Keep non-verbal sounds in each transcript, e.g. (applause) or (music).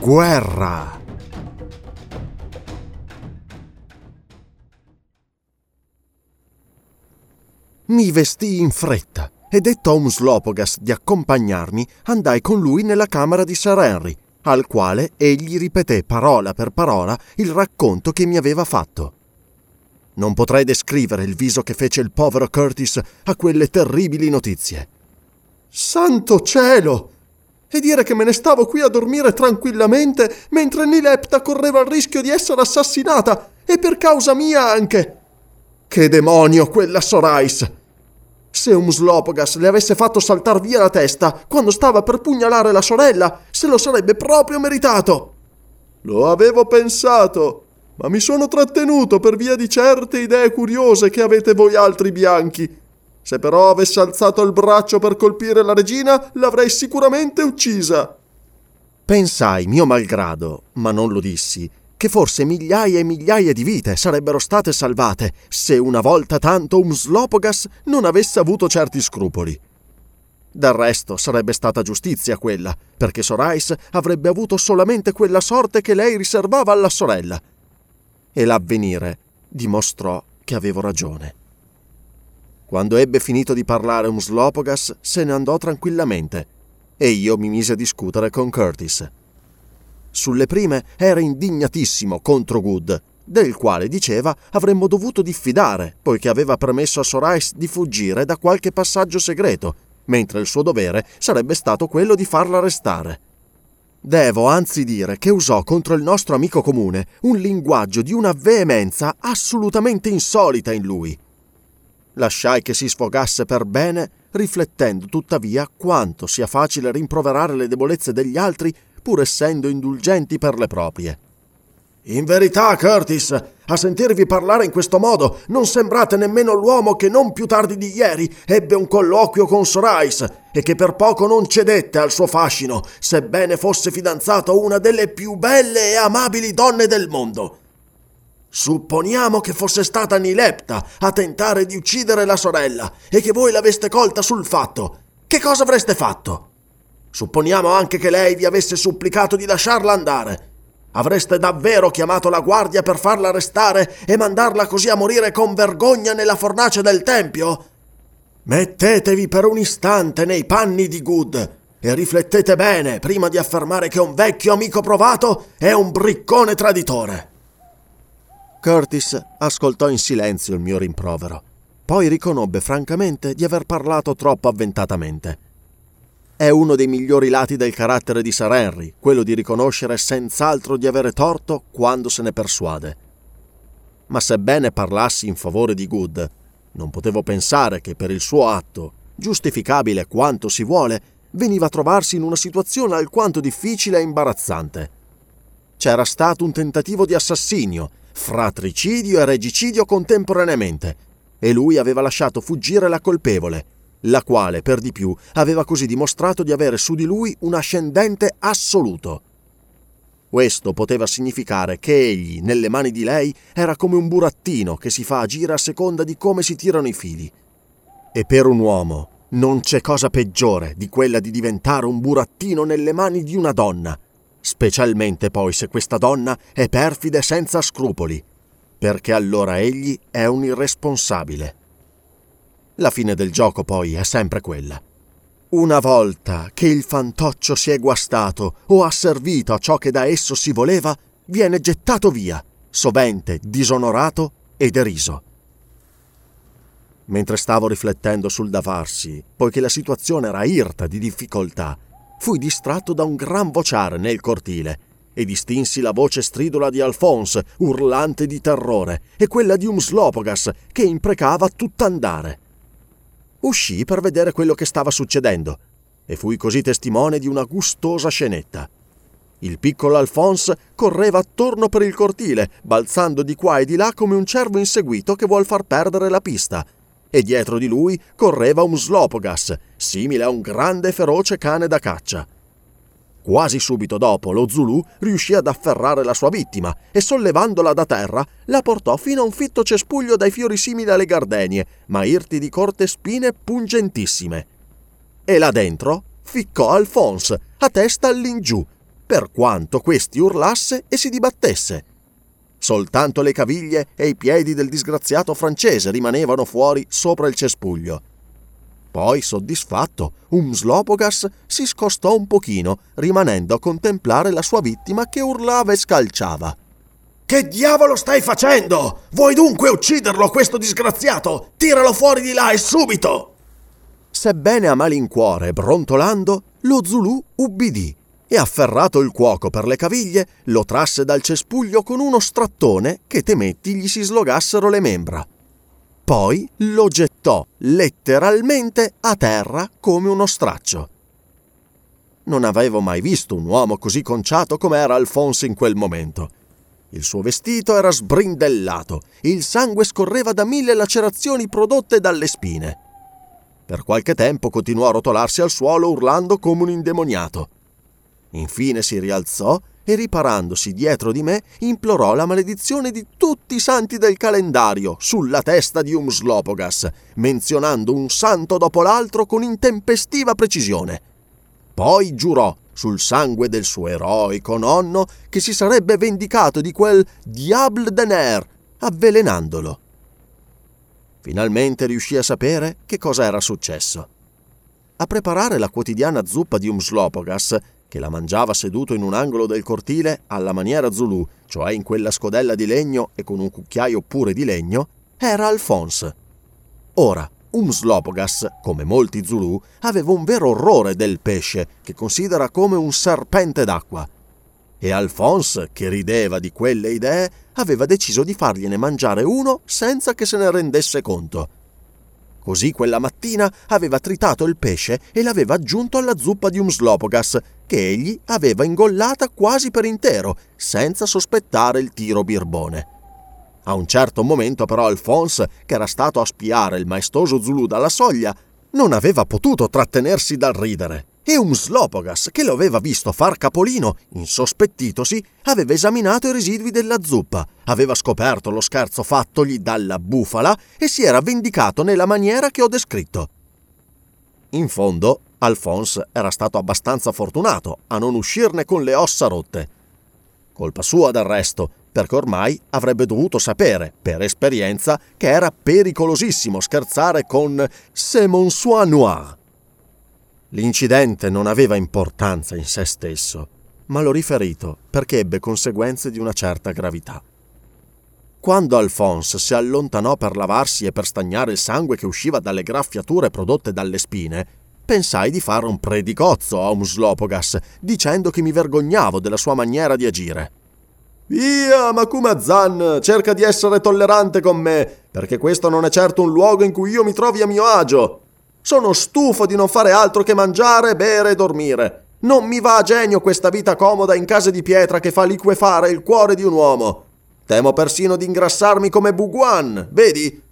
Guerra. Mi vestii in fretta e detto a Umslopogas di accompagnarmi, andai con lui nella camera di Sir Henry, al quale egli ripeté parola per parola il racconto che mi aveva fatto. Non potrei descrivere il viso che fece il povero Curtis a quelle terribili notizie. Santo cielo! E dire che me ne stavo qui a dormire tranquillamente mentre Nilepta correva il rischio di essere assassinata e per causa mia anche. Che demonio quella Sorais! Se Umslopogas le avesse fatto saltar via la testa quando stava per pugnalare la sorella, se lo sarebbe proprio meritato. Lo avevo pensato, ma mi sono trattenuto per via di certe idee curiose che avete voi altri bianchi. Se però avesse alzato il braccio per colpire la regina, l'avrei sicuramente uccisa. Pensai, mio malgrado, ma non lo dissi, che forse migliaia e migliaia di vite sarebbero state salvate se una volta tanto Umslopogas non avesse avuto certi scrupoli. Del resto sarebbe stata giustizia quella, perché Sorais avrebbe avuto solamente quella sorte che lei riservava alla sorella. E l'avvenire dimostrò che avevo ragione. Quando ebbe finito di parlare Umslopogas, se ne andò tranquillamente e io mi mise a discutere con Curtis. Sulle prime era indignatissimo contro Good, del quale diceva avremmo dovuto diffidare, poiché aveva permesso a Sorais di fuggire da qualche passaggio segreto, mentre il suo dovere sarebbe stato quello di farla arrestare. Devo anzi dire che usò contro il nostro amico comune un linguaggio di una veemenza assolutamente insolita in lui. Lasciai che si sfogasse per bene, riflettendo tuttavia quanto sia facile rimproverare le debolezze degli altri pur essendo indulgenti per le proprie. In verità, Curtis, a sentirvi parlare in questo modo, non sembrate nemmeno l'uomo che non più tardi di ieri ebbe un colloquio con Sorais e che per poco non cedette al suo fascino, sebbene fosse fidanzato a una delle più belle e amabili donne del mondo. Supponiamo che fosse stata Nilepta a tentare di uccidere la sorella e che voi l'aveste colta sul fatto. Che cosa avreste fatto? Supponiamo anche che lei vi avesse supplicato di lasciarla andare. Avreste davvero chiamato la guardia per farla arrestare e mandarla così a morire con vergogna nella fornace del tempio? Mettetevi per un istante nei panni di Good e riflettete bene prima di affermare che un vecchio amico provato è un briccone traditore. Curtis ascoltò in silenzio il mio rimprovero. Poi riconobbe francamente di aver parlato troppo avventatamente. È uno dei migliori lati del carattere di Sir Henry, quello di riconoscere senz'altro di avere torto quando se ne persuade. Ma sebbene parlassi in favore di Good, non potevo pensare che per il suo atto, giustificabile quanto si vuole, veniva a trovarsi in una situazione alquanto difficile e imbarazzante. C'era stato un tentativo di assassinio, fratricidio e regicidio contemporaneamente, e lui aveva lasciato fuggire la colpevole, la quale, per di più, aveva così dimostrato di avere su di lui un ascendente assoluto. Questo poteva significare che egli, nelle mani di lei, era come un burattino che si fa agire a seconda di come si tirano i fili. E per un uomo non c'è cosa peggiore di quella di diventare un burattino nelle mani di una donna, specialmente poi se questa donna è perfida senza scrupoli, perché allora egli è un irresponsabile. La fine del gioco poi è sempre quella. Una volta che il fantoccio si è guastato o ha servito a ciò che da esso si voleva, viene gettato via, sovente disonorato e deriso. Mentre stavo riflettendo sul da farsi, poiché la situazione era irta di difficoltà, fui distratto da un gran vociare nel cortile e distinsi la voce stridula di Alphonse, urlante di terrore, e quella di Umslopogas, che imprecava tutt'andare. Uscii per vedere quello che stava succedendo e fui così testimone di una gustosa scenetta. Il piccolo Alphonse correva attorno per il cortile, balzando di qua e di là come un cervo inseguito che vuol far perdere la pista. E dietro di lui correva un Slopogas, simile a un grande e feroce cane da caccia. Quasi subito dopo lo Zulu riuscì ad afferrare la sua vittima e sollevandola da terra la portò fino a un fitto cespuglio dai fiori simili alle gardenie, ma irti di corte spine pungentissime. E là dentro ficcò Alphonse, a testa all'ingiù, per quanto questi urlasse e si dibattesse. Soltanto le caviglie e i piedi del disgraziato francese rimanevano fuori sopra il cespuglio. Poi, soddisfatto, Umslopogas si scostò un pochino, rimanendo a contemplare la sua vittima che urlava e scalciava. Che diavolo stai facendo? Vuoi dunque ucciderlo, questo disgraziato? Tiralo fuori di là e subito! Sebbene a malincuore, brontolando, lo Zulu ubbidì e afferrato il cuoco per le caviglie, lo trasse dal cespuglio con uno strattone che temetti gli si slogassero le membra. Poi lo gettò letteralmente a terra come uno straccio. Non avevo mai visto un uomo così conciato come era Alfonso in quel momento. Il suo vestito era sbrindellato, il sangue scorreva da mille lacerazioni prodotte dalle spine. Per qualche tempo continuò a rotolarsi al suolo urlando come un indemoniato. Infine si rialzò e riparandosi dietro di me implorò la maledizione di tutti i santi del calendario sulla testa di Umslopogas, menzionando un santo dopo l'altro con intempestiva precisione. Poi giurò sul sangue del suo eroico nonno che si sarebbe vendicato di quel Diable de Ner, avvelenandolo. Finalmente riuscì a sapere che cosa era successo. A preparare la quotidiana zuppa di Umslopogas che la mangiava seduto in un angolo del cortile alla maniera Zulu, cioè in quella scodella di legno e con un cucchiaio pure di legno, era Alphonse. Ora, Umslopogas, come molti Zulu, aveva un vero orrore del pesce, che considera come un serpente d'acqua. E Alphonse, che rideva di quelle idee, aveva deciso di fargliene mangiare uno senza che se ne rendesse conto. Così quella mattina aveva tritato il pesce e l'aveva aggiunto alla zuppa di Umslopogas, che egli aveva ingollata quasi per intero, senza sospettare il tiro birbone. A un certo momento però Alphonse, che era stato a spiare il maestoso Zulu dalla soglia, non aveva potuto trattenersi dal ridere e Umslopogas, che lo aveva visto far capolino, insospettitosi, aveva esaminato i residui della zuppa, aveva scoperto lo scherzo fattogli dalla bufala e si era vendicato nella maniera che ho descritto. In fondo, Alphonse era stato abbastanza fortunato a non uscirne con le ossa rotte. Colpa sua del resto, perché ormai avrebbe dovuto sapere, per esperienza, che era pericolosissimo scherzare con C'est mon soin noir. L'incidente non aveva importanza in sé stesso, ma l'ho riferito perché ebbe conseguenze di una certa gravità. Quando Alphonse si allontanò per lavarsi e per stagnare il sangue che usciva dalle graffiature prodotte dalle spine, pensai di fare un predicozzo a Umslopogas, dicendo che mi vergognavo della sua maniera di agire. Via, Makumazan, cerca di essere tollerante con me, perché questo non è certo un luogo in cui io mi trovi a mio agio. Sono stufo di non fare altro che mangiare, bere e dormire. Non mi va a genio questa vita comoda in case di pietra che fa liquefare il cuore di un uomo. Temo persino di ingrassarmi come Buguan, vedi?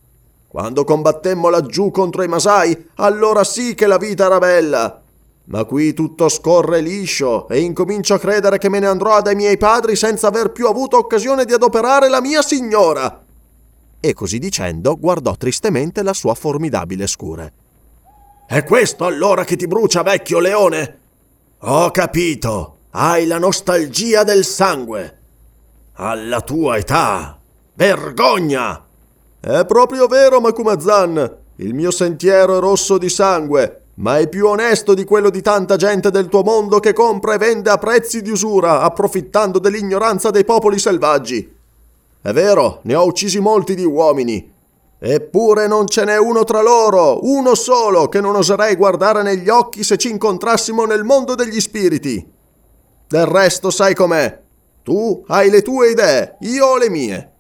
Quando combattemmo laggiù contro i Masai, allora sì che la vita era bella. Ma qui tutto scorre liscio e incomincio a credere che me ne andrò dai miei padri senza aver più avuto occasione di adoperare la mia signora. E così dicendo guardò tristemente la sua formidabile scure. È questo allora che ti brucia, vecchio leone? Ho capito. Hai la nostalgia del sangue. Alla tua età. Vergogna! È proprio vero, Makumazan. Il mio sentiero è rosso di sangue, ma è più onesto di quello di tanta gente del tuo mondo che compra e vende a prezzi di usura, approfittando dell'ignoranza dei popoli selvaggi. È vero, ne ho uccisi molti di uomini, Eppure non ce n'è uno tra loro, uno solo, che non oserei guardare negli occhi se ci incontrassimo nel mondo degli spiriti. Del resto sai com'è. Tu hai le tue idee, io ho le mie.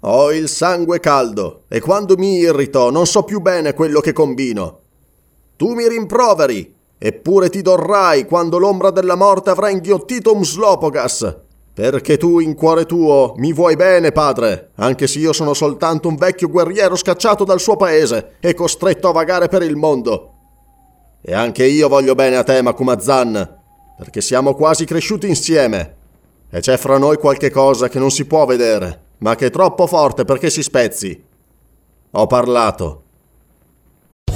Ho il sangue caldo e quando mi irrito non so più bene quello che combino. Tu mi rimproveri, eppure ti dorrai quando l'ombra della morte avrà inghiottito Umslopogas. Perché tu in cuore tuo mi vuoi bene, padre, anche se io sono soltanto un vecchio guerriero scacciato dal suo paese e costretto a vagare per il mondo. E anche io voglio bene a te, Makumazan, perché siamo quasi cresciuti insieme. E c'è fra noi qualche cosa che non si può vedere, ma che è troppo forte perché si spezzi. Ho parlato.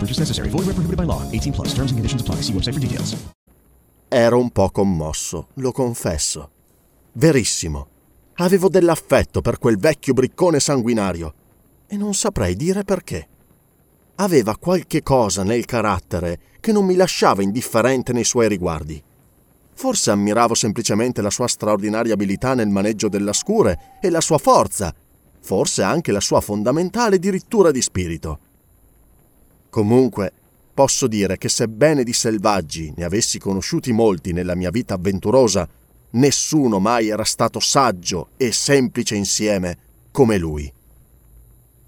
Purchase necessary. Void where prohibited by law. 18 plus. Terms and conditions apply. See website for details. Ero un po' commosso, lo confesso. Verissimo. Avevo dell'affetto per quel vecchio briccone sanguinario e non saprei dire perché. Aveva qualche cosa nel carattere che non mi lasciava indifferente nei suoi riguardi. Forse ammiravo semplicemente la sua straordinaria abilità nel maneggio della scure e la sua forza, forse anche la sua fondamentale dirittura di spirito. Comunque, posso dire che sebbene di selvaggi ne avessi conosciuti molti nella mia vita avventurosa, nessuno mai era stato saggio e semplice insieme come lui.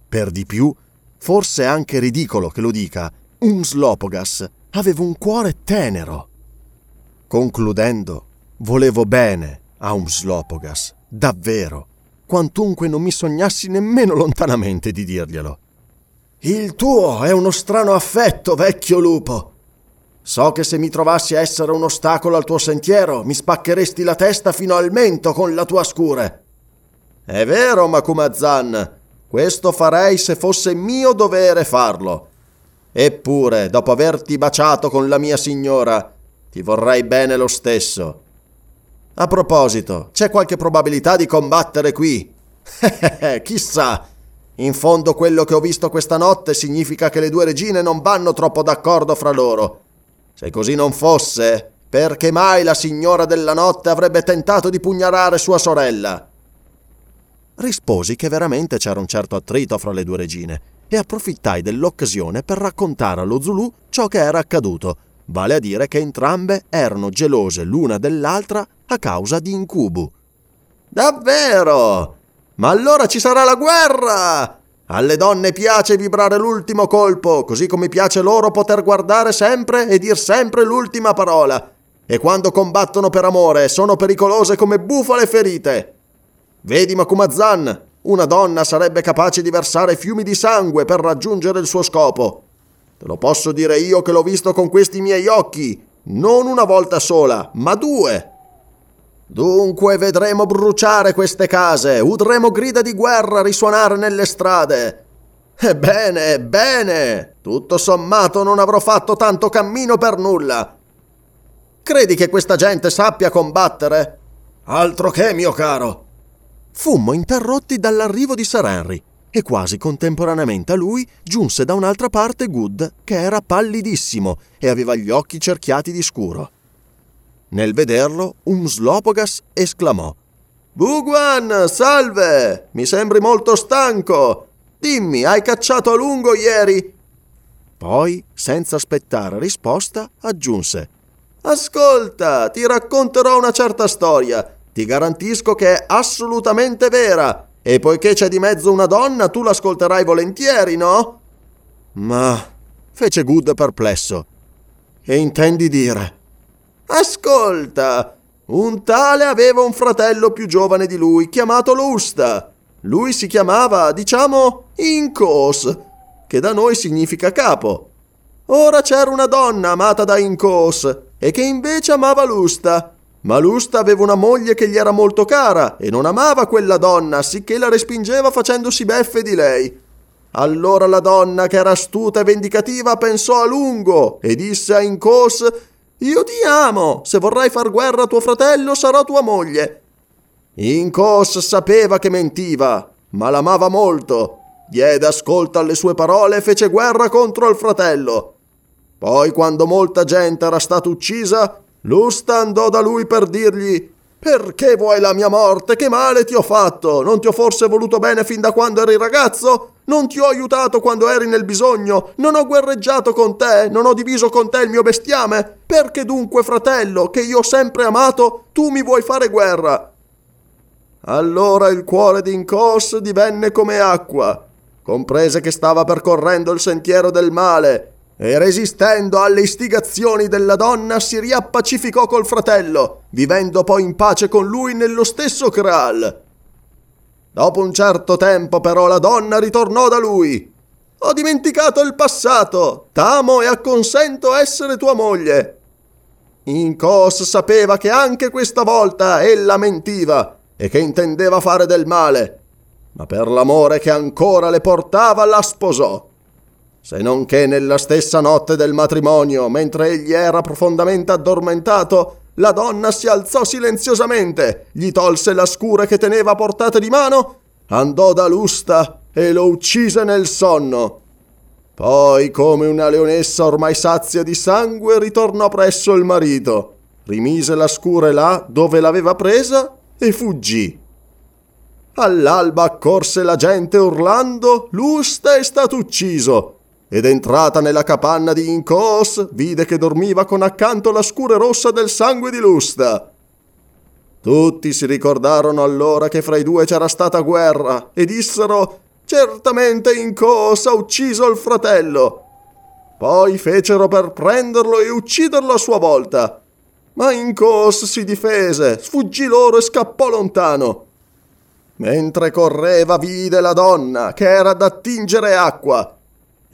Per di più, forse è anche ridicolo che lo dica, Umslopogas aveva un cuore tenero. Concludendo, volevo bene a Umslopogas, davvero, quantunque non mi sognassi nemmeno lontanamente di dirglielo. Il tuo è uno strano affetto, vecchio lupo. So che se mi trovassi a essere un ostacolo al tuo sentiero, mi spaccheresti la testa fino al mento con la tua scure. È vero, Makumazan, questo farei se fosse mio dovere farlo. Eppure, dopo averti baciato con la mia signora, ti vorrei bene lo stesso. A proposito, c'è qualche probabilità di combattere qui? (laughs) Chissà. In fondo quello che ho visto questa notte significa che le due regine non vanno troppo d'accordo fra loro. Se così non fosse, perché mai la signora della notte avrebbe tentato di pugnalare sua sorella? Risposi che veramente c'era un certo attrito fra le due regine e approfittai dell'occasione per raccontare allo Zulu ciò che era accaduto, vale a dire che entrambe erano gelose l'una dell'altra a causa di incubu. Davvero? Ma allora ci sarà la guerra! Alle donne piace vibrare l'ultimo colpo, così come piace loro poter guardare sempre e dir sempre l'ultima parola. E quando combattono per amore sono pericolose come bufale ferite. Vedi Makumazan, una donna sarebbe capace di versare fiumi di sangue per raggiungere il suo scopo. Te lo posso dire io che l'ho visto con questi miei occhi, non una volta sola, ma due. Dunque vedremo bruciare queste case, udremo grida di guerra risuonare nelle strade. Ebbene, ebbene, tutto sommato non avrò fatto tanto cammino per nulla. Credi che questa gente sappia combattere? Altro che, mio caro. Fummo interrotti dall'arrivo di Sir Henry e quasi contemporaneamente a lui giunse da un'altra parte Good, che era pallidissimo e aveva gli occhi cerchiati di scuro. Nel vederlo, Umslopogas esclamò: Buguan, salve! Mi sembri molto stanco. Dimmi, hai cacciato a lungo ieri? Poi, senza aspettare risposta, aggiunse: Ascolta, ti racconterò una certa storia. Ti garantisco che è assolutamente vera. E poiché c'è di mezzo una donna, tu l'ascolterai volentieri, no? Ma. fece Good perplesso. E intendi dire? Ascolta! Un tale aveva un fratello più giovane di lui, chiamato Lusta. Lui si chiamava, diciamo, Incos, che da noi significa capo. Ora c'era una donna amata da Incos e che invece amava Lusta. Ma Lusta aveva una moglie che gli era molto cara e non amava quella donna, sicché la respingeva facendosi beffe di lei. Allora la donna, che era astuta e vendicativa, pensò a lungo e disse a Incos io ti amo. Se vorrai far guerra a tuo fratello, sarò tua moglie. Incos sapeva che mentiva, ma l'amava molto. Diede ascolto alle sue parole e fece guerra contro il fratello. Poi, quando molta gente era stata uccisa, Lusta andò da lui per dirgli perché vuoi la mia morte? Che male ti ho fatto? Non ti ho forse voluto bene fin da quando eri ragazzo? Non ti ho aiutato quando eri nel bisogno? Non ho guerreggiato con te? Non ho diviso con te il mio bestiame? Perché dunque, fratello, che io ho sempre amato, tu mi vuoi fare guerra? Allora il cuore di Incos divenne come acqua. Comprese che stava percorrendo il sentiero del male e resistendo alle istigazioni della donna si riappacificò col fratello, vivendo poi in pace con lui nello stesso Kral. Dopo un certo tempo però la donna ritornò da lui. Ho dimenticato il passato, t'amo e acconsento essere tua moglie. Incos sapeva che anche questa volta ella mentiva e che intendeva fare del male, ma per l'amore che ancora le portava la sposò se non che nella stessa notte del matrimonio, mentre egli era profondamente addormentato, la donna si alzò silenziosamente, gli tolse la scura che teneva a portata di mano, andò da Lusta e lo uccise nel sonno. Poi, come una leonessa ormai sazia di sangue, ritornò presso il marito, rimise la scure là dove l'aveva presa e fuggì. All'alba accorse la gente urlando: Lusta è stato ucciso ed entrata nella capanna di Incos vide che dormiva con accanto la scure rossa del sangue di Lusta. Tutti si ricordarono allora che fra i due c'era stata guerra e dissero certamente Incos ha ucciso il fratello. Poi fecero per prenderlo e ucciderlo a sua volta. Ma Incos si difese, sfuggì loro e scappò lontano. Mentre correva vide la donna che era da attingere acqua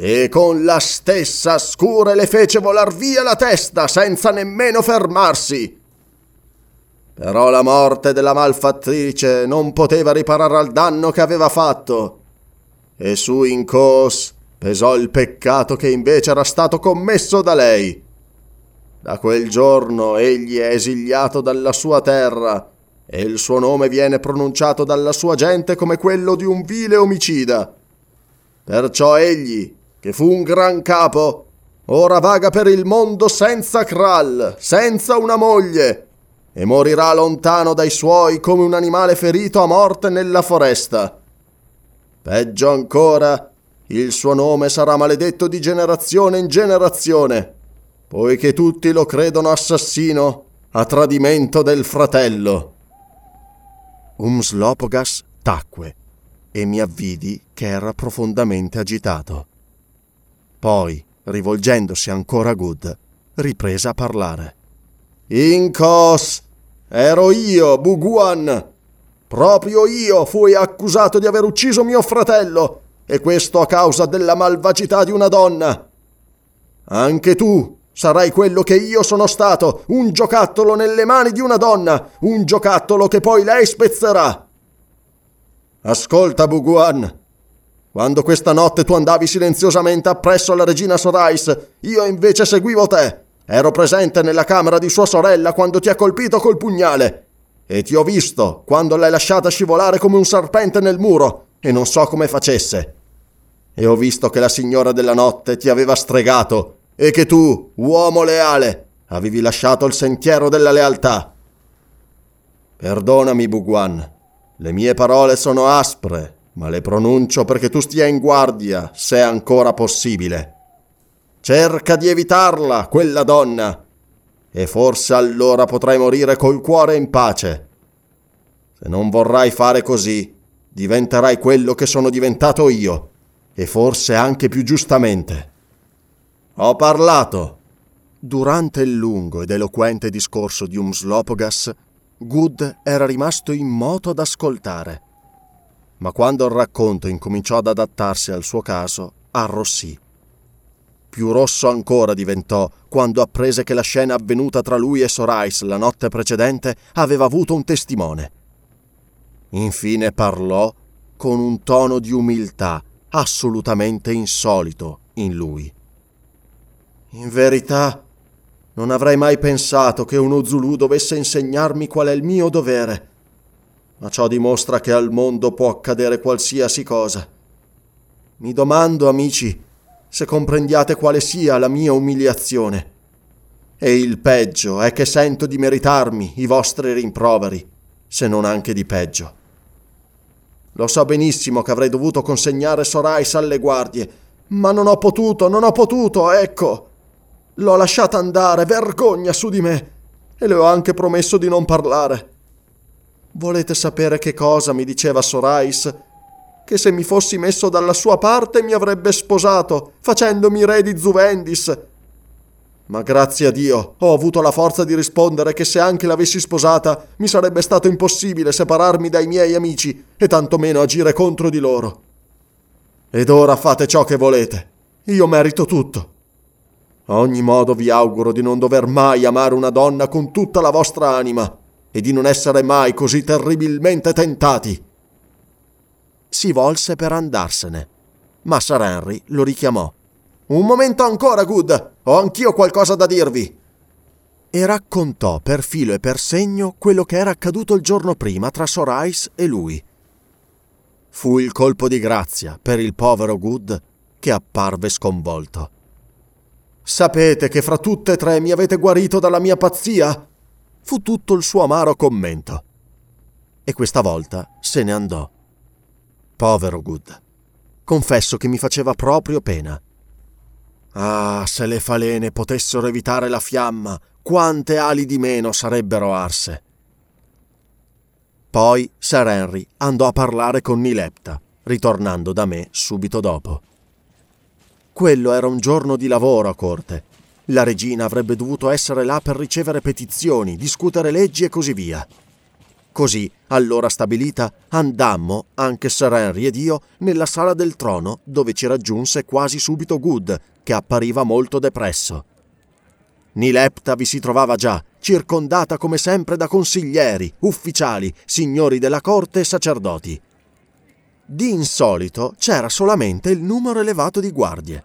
e con la stessa scure le fece volar via la testa senza nemmeno fermarsi. Però la morte della malfattrice non poteva riparare al danno che aveva fatto, e su Incos pesò il peccato che invece era stato commesso da lei. Da quel giorno egli è esiliato dalla sua terra e il suo nome viene pronunciato dalla sua gente come quello di un vile omicida. Perciò egli, che fu un gran capo, ora vaga per il mondo senza Kral, senza una moglie, e morirà lontano dai suoi come un animale ferito a morte nella foresta. Peggio ancora, il suo nome sarà maledetto di generazione in generazione, poiché tutti lo credono assassino a tradimento del fratello. Umslopogas tacque e mi avvidi che era profondamente agitato. Poi, rivolgendosi ancora a Good, riprese a parlare. Incos! Ero io, Buguan! Proprio io fui accusato di aver ucciso mio fratello, e questo a causa della malvagità di una donna. Anche tu sarai quello che io sono stato, un giocattolo nelle mani di una donna, un giocattolo che poi lei spezzerà. Ascolta, Buguan, quando questa notte tu andavi silenziosamente appresso alla regina Sorais, io invece seguivo te. Ero presente nella camera di sua sorella quando ti ha colpito col pugnale. E ti ho visto quando l'hai lasciata scivolare come un serpente nel muro e non so come facesse. E ho visto che la signora della notte ti aveva stregato e che tu, uomo leale, avevi lasciato il sentiero della lealtà. Perdonami, Buguan. Le mie parole sono aspre ma le pronuncio perché tu stia in guardia, se ancora possibile. Cerca di evitarla, quella donna, e forse allora potrai morire col cuore in pace. Se non vorrai fare così, diventerai quello che sono diventato io, e forse anche più giustamente. Ho parlato. Durante il lungo ed eloquente discorso di Umslopogas, Good era rimasto immoto ad ascoltare ma quando il racconto incominciò ad adattarsi al suo caso, arrossì. Più rosso ancora diventò quando apprese che la scena avvenuta tra lui e Sorais la notte precedente aveva avuto un testimone. Infine parlò con un tono di umiltà assolutamente insolito in lui. In verità, non avrei mai pensato che uno Zulu dovesse insegnarmi qual è il mio dovere ma ciò dimostra che al mondo può accadere qualsiasi cosa. Mi domando, amici, se comprendiate quale sia la mia umiliazione. E il peggio è che sento di meritarmi i vostri rimproveri, se non anche di peggio. Lo so benissimo che avrei dovuto consegnare Sorais alle guardie, ma non ho potuto, non ho potuto, ecco. L'ho lasciata andare, vergogna su di me, e le ho anche promesso di non parlare. Volete sapere che cosa mi diceva Sorais? Che se mi fossi messo dalla sua parte mi avrebbe sposato, facendomi re di Zuvendis. Ma grazie a Dio ho avuto la forza di rispondere che se anche l'avessi sposata mi sarebbe stato impossibile separarmi dai miei amici e tantomeno agire contro di loro. Ed ora fate ciò che volete. Io merito tutto. A ogni modo vi auguro di non dover mai amare una donna con tutta la vostra anima e di non essere mai così terribilmente tentati. Si volse per andarsene, ma Sir Henry lo richiamò. Un momento ancora, Good. Ho anch'io qualcosa da dirvi. E raccontò per filo e per segno quello che era accaduto il giorno prima tra Sorais e lui. Fu il colpo di grazia per il povero Good che apparve sconvolto. Sapete che fra tutte e tre mi avete guarito dalla mia pazzia? Fu tutto il suo amaro commento. E questa volta se ne andò. Povero Good. Confesso che mi faceva proprio pena. Ah, se le falene potessero evitare la fiamma, quante ali di meno sarebbero arse. Poi Sir Henry andò a parlare con Nilepta, ritornando da me subito dopo. Quello era un giorno di lavoro a corte. La regina avrebbe dovuto essere là per ricevere petizioni, discutere leggi e così via. Così, all'ora stabilita, andammo, anche Sir Henry ed io, nella sala del trono, dove ci raggiunse quasi subito Good, che appariva molto depresso. Nilepta vi si trovava già, circondata come sempre da consiglieri, ufficiali, signori della corte e sacerdoti. Di insolito c'era solamente il numero elevato di guardie.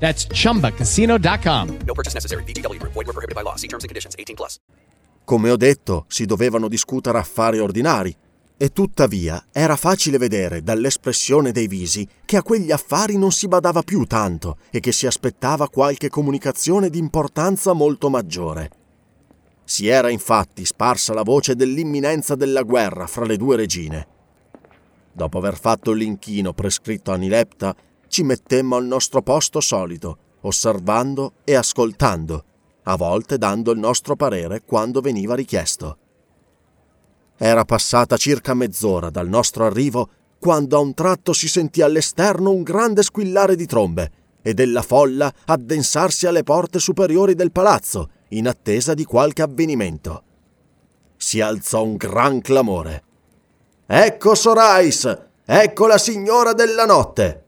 That's chumbacasino.com. No purchase necessary. VGW Group. Void were prohibited by law. See terms and conditions. 18 plus. Come ho detto, si dovevano discutere affari ordinari e tuttavia era facile vedere dall'espressione dei visi che a quegli affari non si badava più tanto e che si aspettava qualche comunicazione di importanza molto maggiore. Si era infatti sparsa la voce dell'imminenza della guerra fra le due regine. Dopo aver fatto l'inchino prescritto a Nilepta, ci mettemmo al nostro posto solito, osservando e ascoltando, a volte dando il nostro parere quando veniva richiesto. Era passata circa mezz'ora dal nostro arrivo quando a un tratto si sentì all'esterno un grande squillare di trombe e della folla addensarsi alle porte superiori del palazzo in attesa di qualche avvenimento. Si alzò un gran clamore. Ecco Sorais! Ecco la signora della notte!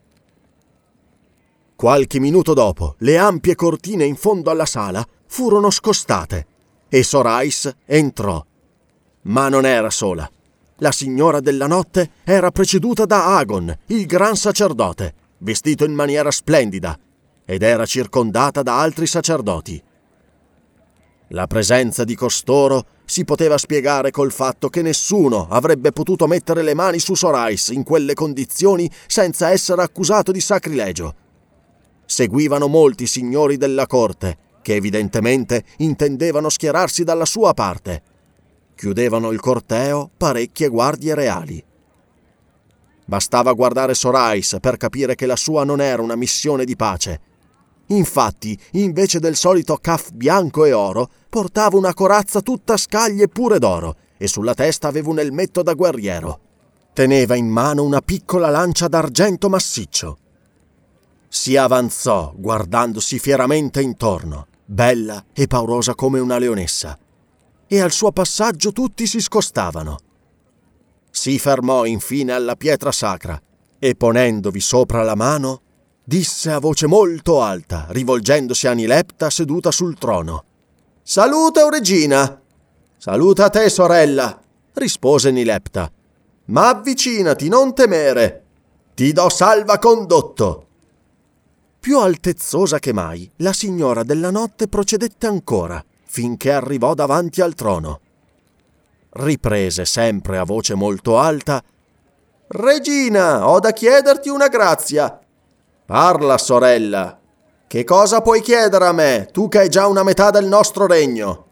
Qualche minuto dopo, le ampie cortine in fondo alla sala furono scostate e Sorais entrò. Ma non era sola. La signora della notte era preceduta da Agon, il gran sacerdote, vestito in maniera splendida, ed era circondata da altri sacerdoti. La presenza di costoro si poteva spiegare col fatto che nessuno avrebbe potuto mettere le mani su Sorais in quelle condizioni senza essere accusato di sacrilegio seguivano molti signori della corte, che evidentemente intendevano schierarsi dalla sua parte. Chiudevano il corteo parecchie guardie reali. Bastava guardare Sorais per capire che la sua non era una missione di pace. Infatti, invece del solito caff bianco e oro, portava una corazza tutta scaglie pure d'oro e sulla testa aveva un elmetto da guerriero. Teneva in mano una piccola lancia d'argento massiccio si avanzò guardandosi fieramente intorno, bella e paurosa come una leonessa, e al suo passaggio tutti si scostavano. Si fermò infine alla pietra sacra e ponendovi sopra la mano, disse a voce molto alta, rivolgendosi a Nilepta seduta sul trono. Salute, o regina! Saluta te, sorella! rispose Nilepta. Ma avvicinati, non temere. Ti do salvacondotto. Più altezzosa che mai, la signora della notte procedette ancora, finché arrivò davanti al trono. Riprese sempre a voce molto alta Regina, ho da chiederti una grazia. Parla, sorella. Che cosa puoi chiedere a me, tu che hai già una metà del nostro regno?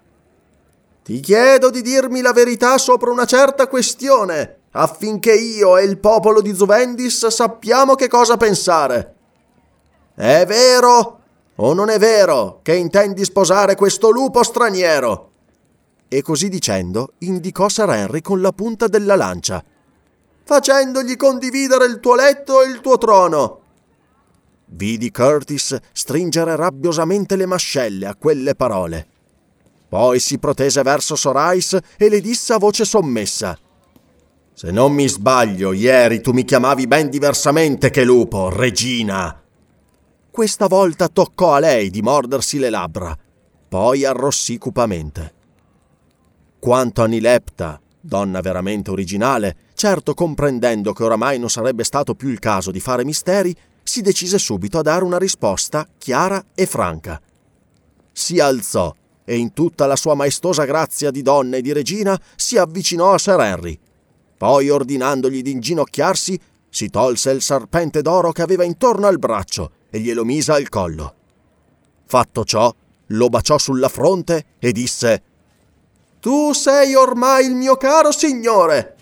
Ti chiedo di dirmi la verità sopra una certa questione, affinché io e il popolo di Zuvendis sappiamo che cosa pensare. È vero o non è vero che intendi sposare questo lupo straniero? E così dicendo, indicò Sir Henry con la punta della lancia facendogli condividere il tuo letto e il tuo trono. Vidi Curtis stringere rabbiosamente le mascelle a quelle parole. Poi si protese verso Sorais e le disse a voce sommessa. Se non mi sbaglio, ieri tu mi chiamavi ben diversamente che lupo, regina. Questa volta toccò a lei di mordersi le labbra, poi arrossì cupamente. Quanto a Nilepta, donna veramente originale, certo comprendendo che oramai non sarebbe stato più il caso di fare misteri, si decise subito a dare una risposta chiara e franca. Si alzò e in tutta la sua maestosa grazia di donna e di regina si avvicinò a Sir Henry. Poi, ordinandogli di inginocchiarsi, si tolse il serpente d'oro che aveva intorno al braccio e glielo mise al collo. Fatto ciò, lo baciò sulla fronte e disse tu sei ormai il mio caro signore.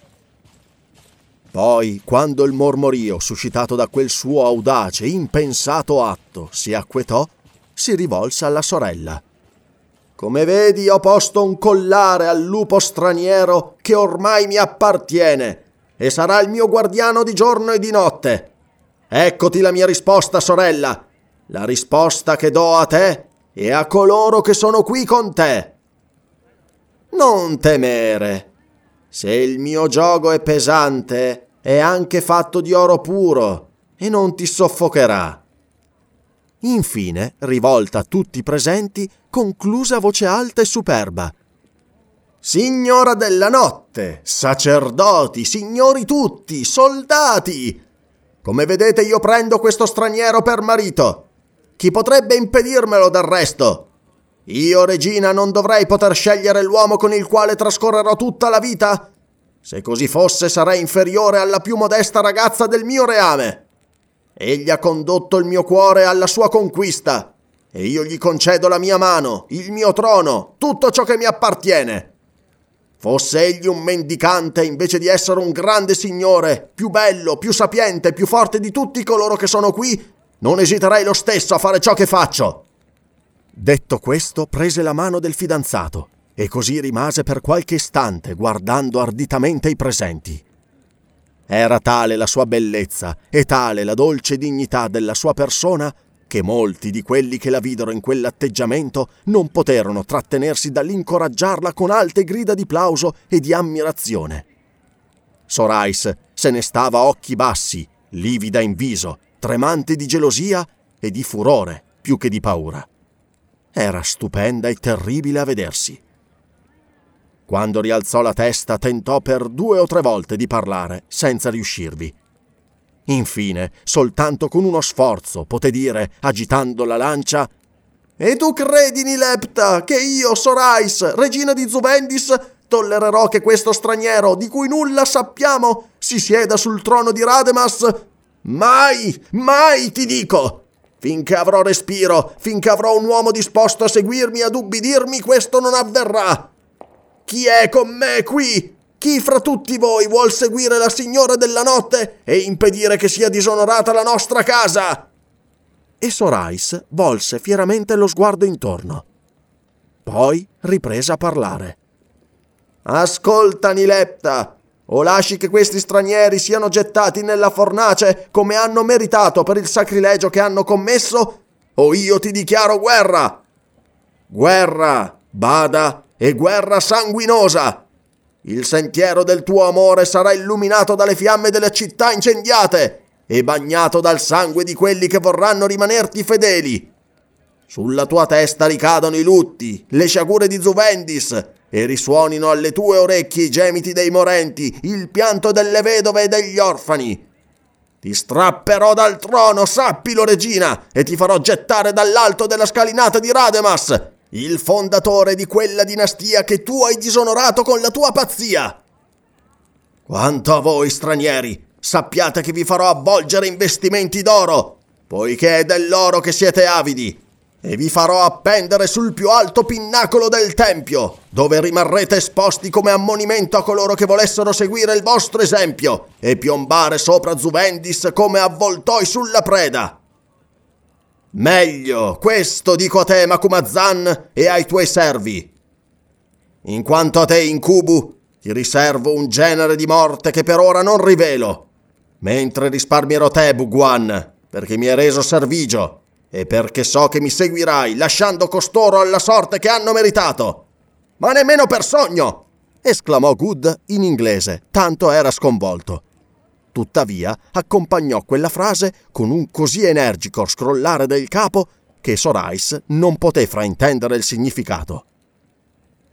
Poi, quando il mormorio, suscitato da quel suo audace, impensato atto, si acquetò, si rivolse alla sorella. Come vedi, ho posto un collare al lupo straniero che ormai mi appartiene e sarà il mio guardiano di giorno e di notte. Eccoti la mia risposta, sorella, la risposta che do a te e a coloro che sono qui con te. Non temere. Se il mio gioco è pesante, è anche fatto di oro puro e non ti soffocherà. Infine, rivolta a tutti i presenti, concluse a voce alta e superba. Signora della notte, sacerdoti, signori tutti, soldati! Come vedete io prendo questo straniero per marito. Chi potrebbe impedirmelo del resto? Io, regina, non dovrei poter scegliere l'uomo con il quale trascorrerò tutta la vita? Se così fosse, sarei inferiore alla più modesta ragazza del mio reame. Egli ha condotto il mio cuore alla sua conquista, e io gli concedo la mia mano, il mio trono, tutto ciò che mi appartiene. Fosse egli un mendicante invece di essere un grande signore, più bello, più sapiente, più forte di tutti coloro che sono qui, non esiterei lo stesso a fare ciò che faccio. Detto questo, prese la mano del fidanzato e così rimase per qualche istante guardando arditamente i presenti. Era tale la sua bellezza e tale la dolce dignità della sua persona che molti di quelli che la videro in quell'atteggiamento non poterono trattenersi dall'incoraggiarla con alte grida di plauso e di ammirazione. Sorais se ne stava a occhi bassi, livida in viso, tremante di gelosia e di furore più che di paura. Era stupenda e terribile a vedersi. Quando rialzò la testa tentò per due o tre volte di parlare, senza riuscirvi. Infine, soltanto con uno sforzo, poté dire, agitando la lancia, E tu credi, Nilepta, che io, Sorais, regina di Zuvendis, tollererò che questo straniero, di cui nulla sappiamo, si sieda sul trono di Rademas? Mai, mai ti dico! Finché avrò respiro, finché avrò un uomo disposto a seguirmi e ad ubbidirmi, questo non avverrà. Chi è con me qui? Chi fra tutti voi vuol seguire la signora della notte e impedire che sia disonorata la nostra casa? E Sorais volse fieramente lo sguardo intorno. Poi riprese a parlare. Ascolta, Nilepta, o lasci che questi stranieri siano gettati nella fornace come hanno meritato per il sacrilegio che hanno commesso, o io ti dichiaro guerra. Guerra, bada, e guerra sanguinosa. Il sentiero del tuo amore sarà illuminato dalle fiamme delle città incendiate e bagnato dal sangue di quelli che vorranno rimanerti fedeli. Sulla tua testa ricadono i lutti, le sciagure di Zuvendis, e risuonino alle tue orecchie i gemiti dei morenti, il pianto delle vedove e degli orfani. Ti strapperò dal trono, sappilo regina, e ti farò gettare dall'alto della scalinata di Rademas, il fondatore di quella dinastia che tu hai disonorato con la tua pazzia. Quanto a voi stranieri, sappiate che vi farò avvolgere investimenti d'oro, poiché è dell'oro che siete avidi, e vi farò appendere sul più alto pinnacolo del tempio, dove rimarrete esposti come ammonimento a coloro che volessero seguire il vostro esempio e piombare sopra Zuvendis come avvoltoi sulla preda. Meglio, questo dico a te, Macumazan, e ai tuoi servi. In quanto a te, Incubu, ti riservo un genere di morte che per ora non rivelo, mentre risparmierò te, Buguan, perché mi hai reso servigio e perché so che mi seguirai, lasciando costoro alla sorte che hanno meritato. Ma nemmeno per sogno! esclamò Good in inglese, tanto era sconvolto. Tuttavia accompagnò quella frase con un così energico scrollare del capo che Sorais non poté fraintendere il significato.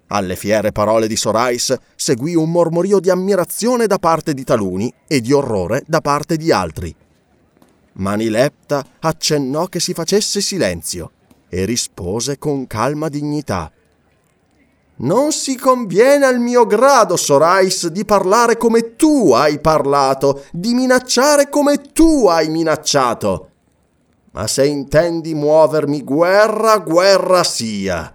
Alle fiere parole di Sorais seguì un mormorio di ammirazione da parte di taluni e di orrore da parte di altri Manilepta accennò che si facesse silenzio e rispose con calma dignità. Non si conviene al mio grado, Sorais, di parlare come tu hai parlato, di minacciare come tu hai minacciato. Ma se intendi muovermi guerra, guerra sia.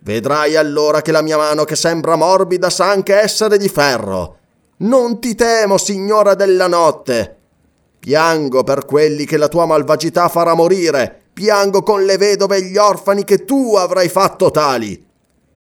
Vedrai allora che la mia mano, che sembra morbida, sa anche essere di ferro. Non ti temo, signora della notte. Piango per quelli che la tua malvagità farà morire. Piango con le vedove e gli orfani che tu avrai fatto tali.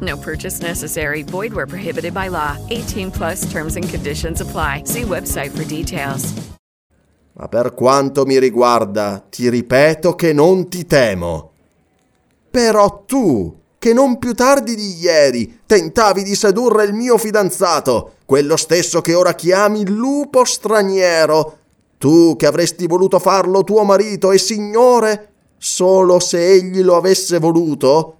No purchase necessary. Void where prohibited by law. 18 plus terms and conditions apply. See website for details. Ma per quanto mi riguarda, ti ripeto che non ti temo. Però tu, che non più tardi di ieri tentavi di sedurre il mio fidanzato, quello stesso che ora chiami lupo straniero, tu che avresti voluto farlo tuo marito e signore, solo se egli lo avesse voluto?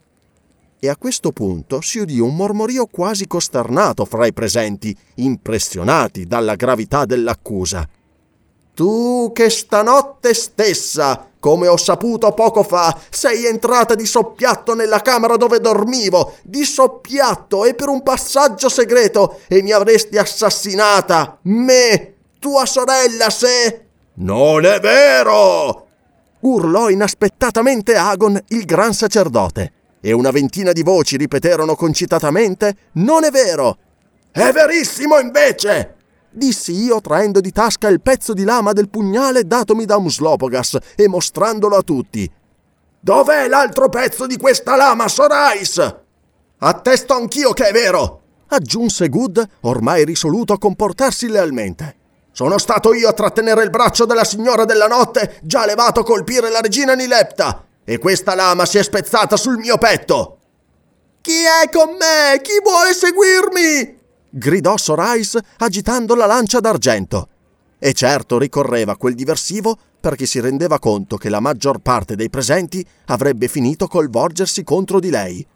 E a questo punto si udì un mormorio quasi costernato fra i presenti, impressionati dalla gravità dell'accusa. Tu che stanotte stessa, come ho saputo poco fa, sei entrata di soppiatto nella camera dove dormivo, di soppiatto e per un passaggio segreto, e mi avresti assassinata, me, tua sorella, se... Non è vero! urlò inaspettatamente Agon, il gran sacerdote, e una ventina di voci ripeterono concitatamente Non è vero! È verissimo invece! dissi io traendo di tasca il pezzo di lama del pugnale datomi da Umslopogas e mostrandolo a tutti. Dov'è l'altro pezzo di questa lama, Sorais? Attesto anch'io che è vero! aggiunse Good, ormai risoluto a comportarsi lealmente. Sono stato io a trattenere il braccio della signora della notte, già levato a colpire la regina Nilepta, e questa lama si è spezzata sul mio petto. Chi è con me? Chi vuole seguirmi? gridò Sorais agitando la lancia d'argento. E certo ricorreva quel diversivo perché si rendeva conto che la maggior parte dei presenti avrebbe finito col volgersi contro di lei.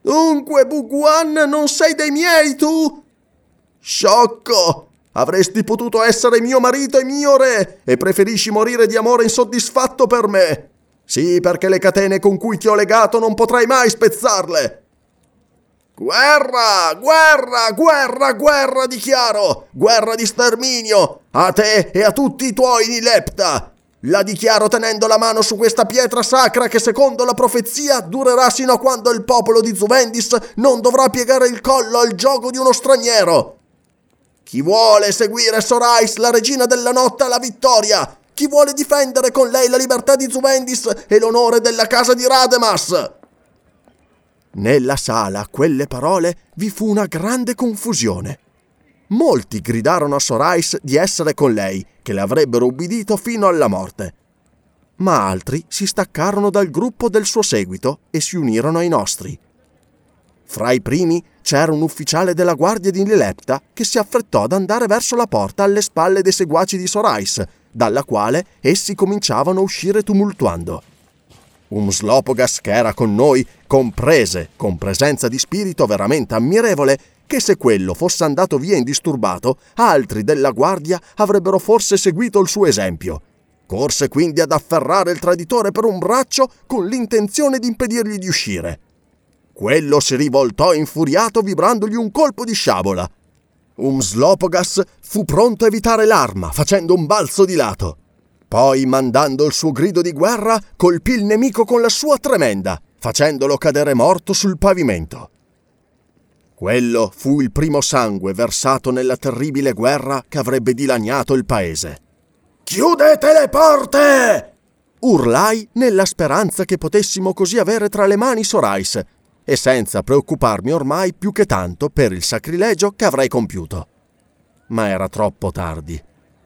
Dunque, Buguan, non sei dei miei tu? Sciocco! Avresti potuto essere mio marito e mio re e preferisci morire di amore insoddisfatto per me. Sì, perché le catene con cui ti ho legato non potrai mai spezzarle. Guerra, guerra, guerra, guerra, dichiaro! Guerra di sterminio! A te e a tutti i tuoi, Nilepta! La dichiaro tenendo la mano su questa pietra sacra che secondo la profezia durerà sino a quando il popolo di Zuvendis non dovrà piegare il collo al gioco di uno straniero. Chi vuole seguire Sorais, la regina della notte, alla vittoria? Chi vuole difendere con lei la libertà di Zuvendis e l'onore della casa di Rademas? Nella sala a quelle parole vi fu una grande confusione. Molti gridarono a Sorais di essere con lei, che le avrebbero ubbidito fino alla morte. Ma altri si staccarono dal gruppo del suo seguito e si unirono ai nostri. Fra i primi c'era un ufficiale della guardia di Lilepta che si affrettò ad andare verso la porta alle spalle dei seguaci di Sorais, dalla quale essi cominciavano a uscire tumultuando. Umslopogas, che era con noi, comprese, con presenza di spirito veramente ammirevole, che se quello fosse andato via indisturbato, altri della guardia avrebbero forse seguito il suo esempio. Corse quindi ad afferrare il traditore per un braccio con l'intenzione di impedirgli di uscire. Quello si rivoltò infuriato vibrandogli un colpo di sciabola. Umslopogas fu pronto a evitare l'arma, facendo un balzo di lato. Poi, mandando il suo grido di guerra, colpì il nemico con la sua tremenda, facendolo cadere morto sul pavimento. Quello fu il primo sangue versato nella terribile guerra che avrebbe dilaniato il paese. Chiudete le porte! Urlai nella speranza che potessimo così avere tra le mani Sorais, e senza preoccuparmi ormai più che tanto per il sacrilegio che avrei compiuto. Ma era troppo tardi.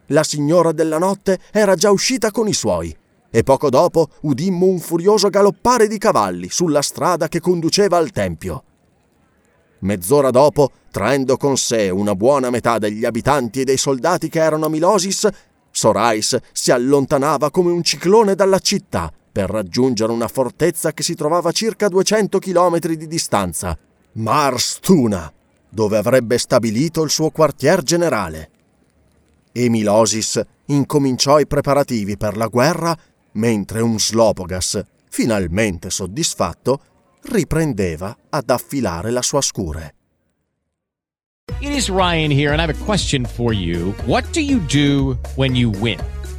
La signora della notte era già uscita con i suoi, e poco dopo udimmo un furioso galoppare di cavalli sulla strada che conduceva al tempio. Mezz'ora dopo, traendo con sé una buona metà degli abitanti e dei soldati che erano a Milosis, Sorais si allontanava come un ciclone dalla città per raggiungere una fortezza che si trovava a circa 200 chilometri di distanza, Marstuna, dove avrebbe stabilito il suo quartier generale. E Milosis incominciò i preparativi per la guerra mentre un Slopogas, finalmente soddisfatto, riprendeva ad affilare la sua scure. It is Ryan here, and I have a question for you. What do you do when you win?